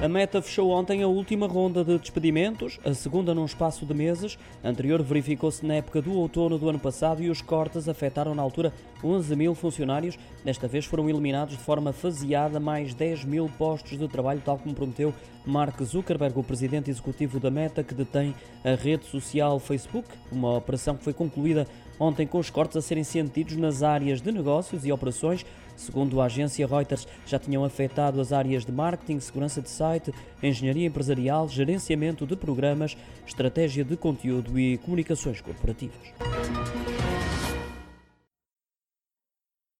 A Meta fechou ontem a última ronda de despedimentos, a segunda num espaço de meses. A anterior verificou-se na época do outono do ano passado e os cortes afetaram na altura 11 mil funcionários. Desta vez foram eliminados de forma faseada mais 10 mil postos de trabalho, tal como prometeu Mark Zuckerberg, o presidente executivo da Meta, que detém a rede social Facebook. Uma operação que foi concluída ontem com os cortes a serem sentidos nas áreas de negócios e operações. Segundo a agência Reuters, já tinham afetado as áreas de marketing, segurança de site, engenharia empresarial, gerenciamento de programas, estratégia de conteúdo e comunicações corporativas.